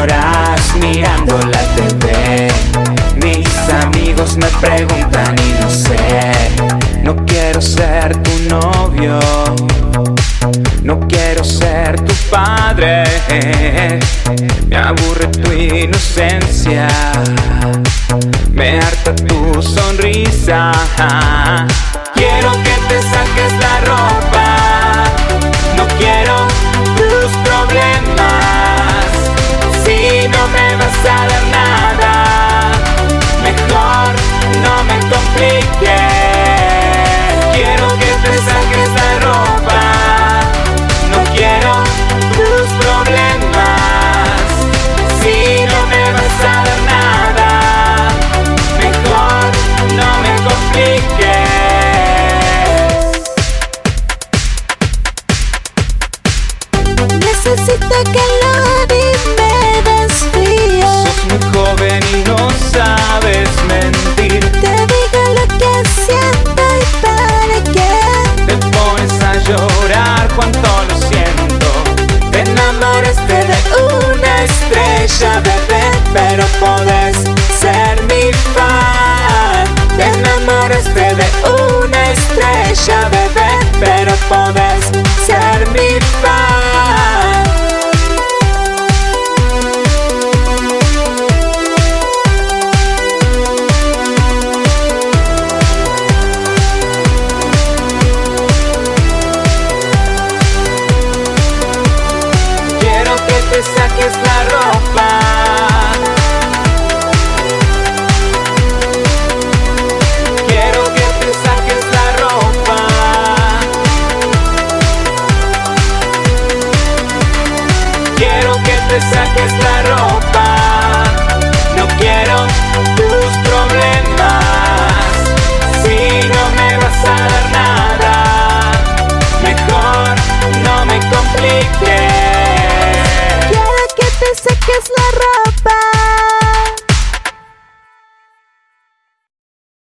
horas mirando la TV. Mis amigos me preguntan y no sé. No quiero ser tu novio. No quiero ser tu padre. Me aburre tu inocencia. Me harta tu sonrisa. te saques la ropa. Quiero que te saques la ropa. Quiero que te saques la ropa. es la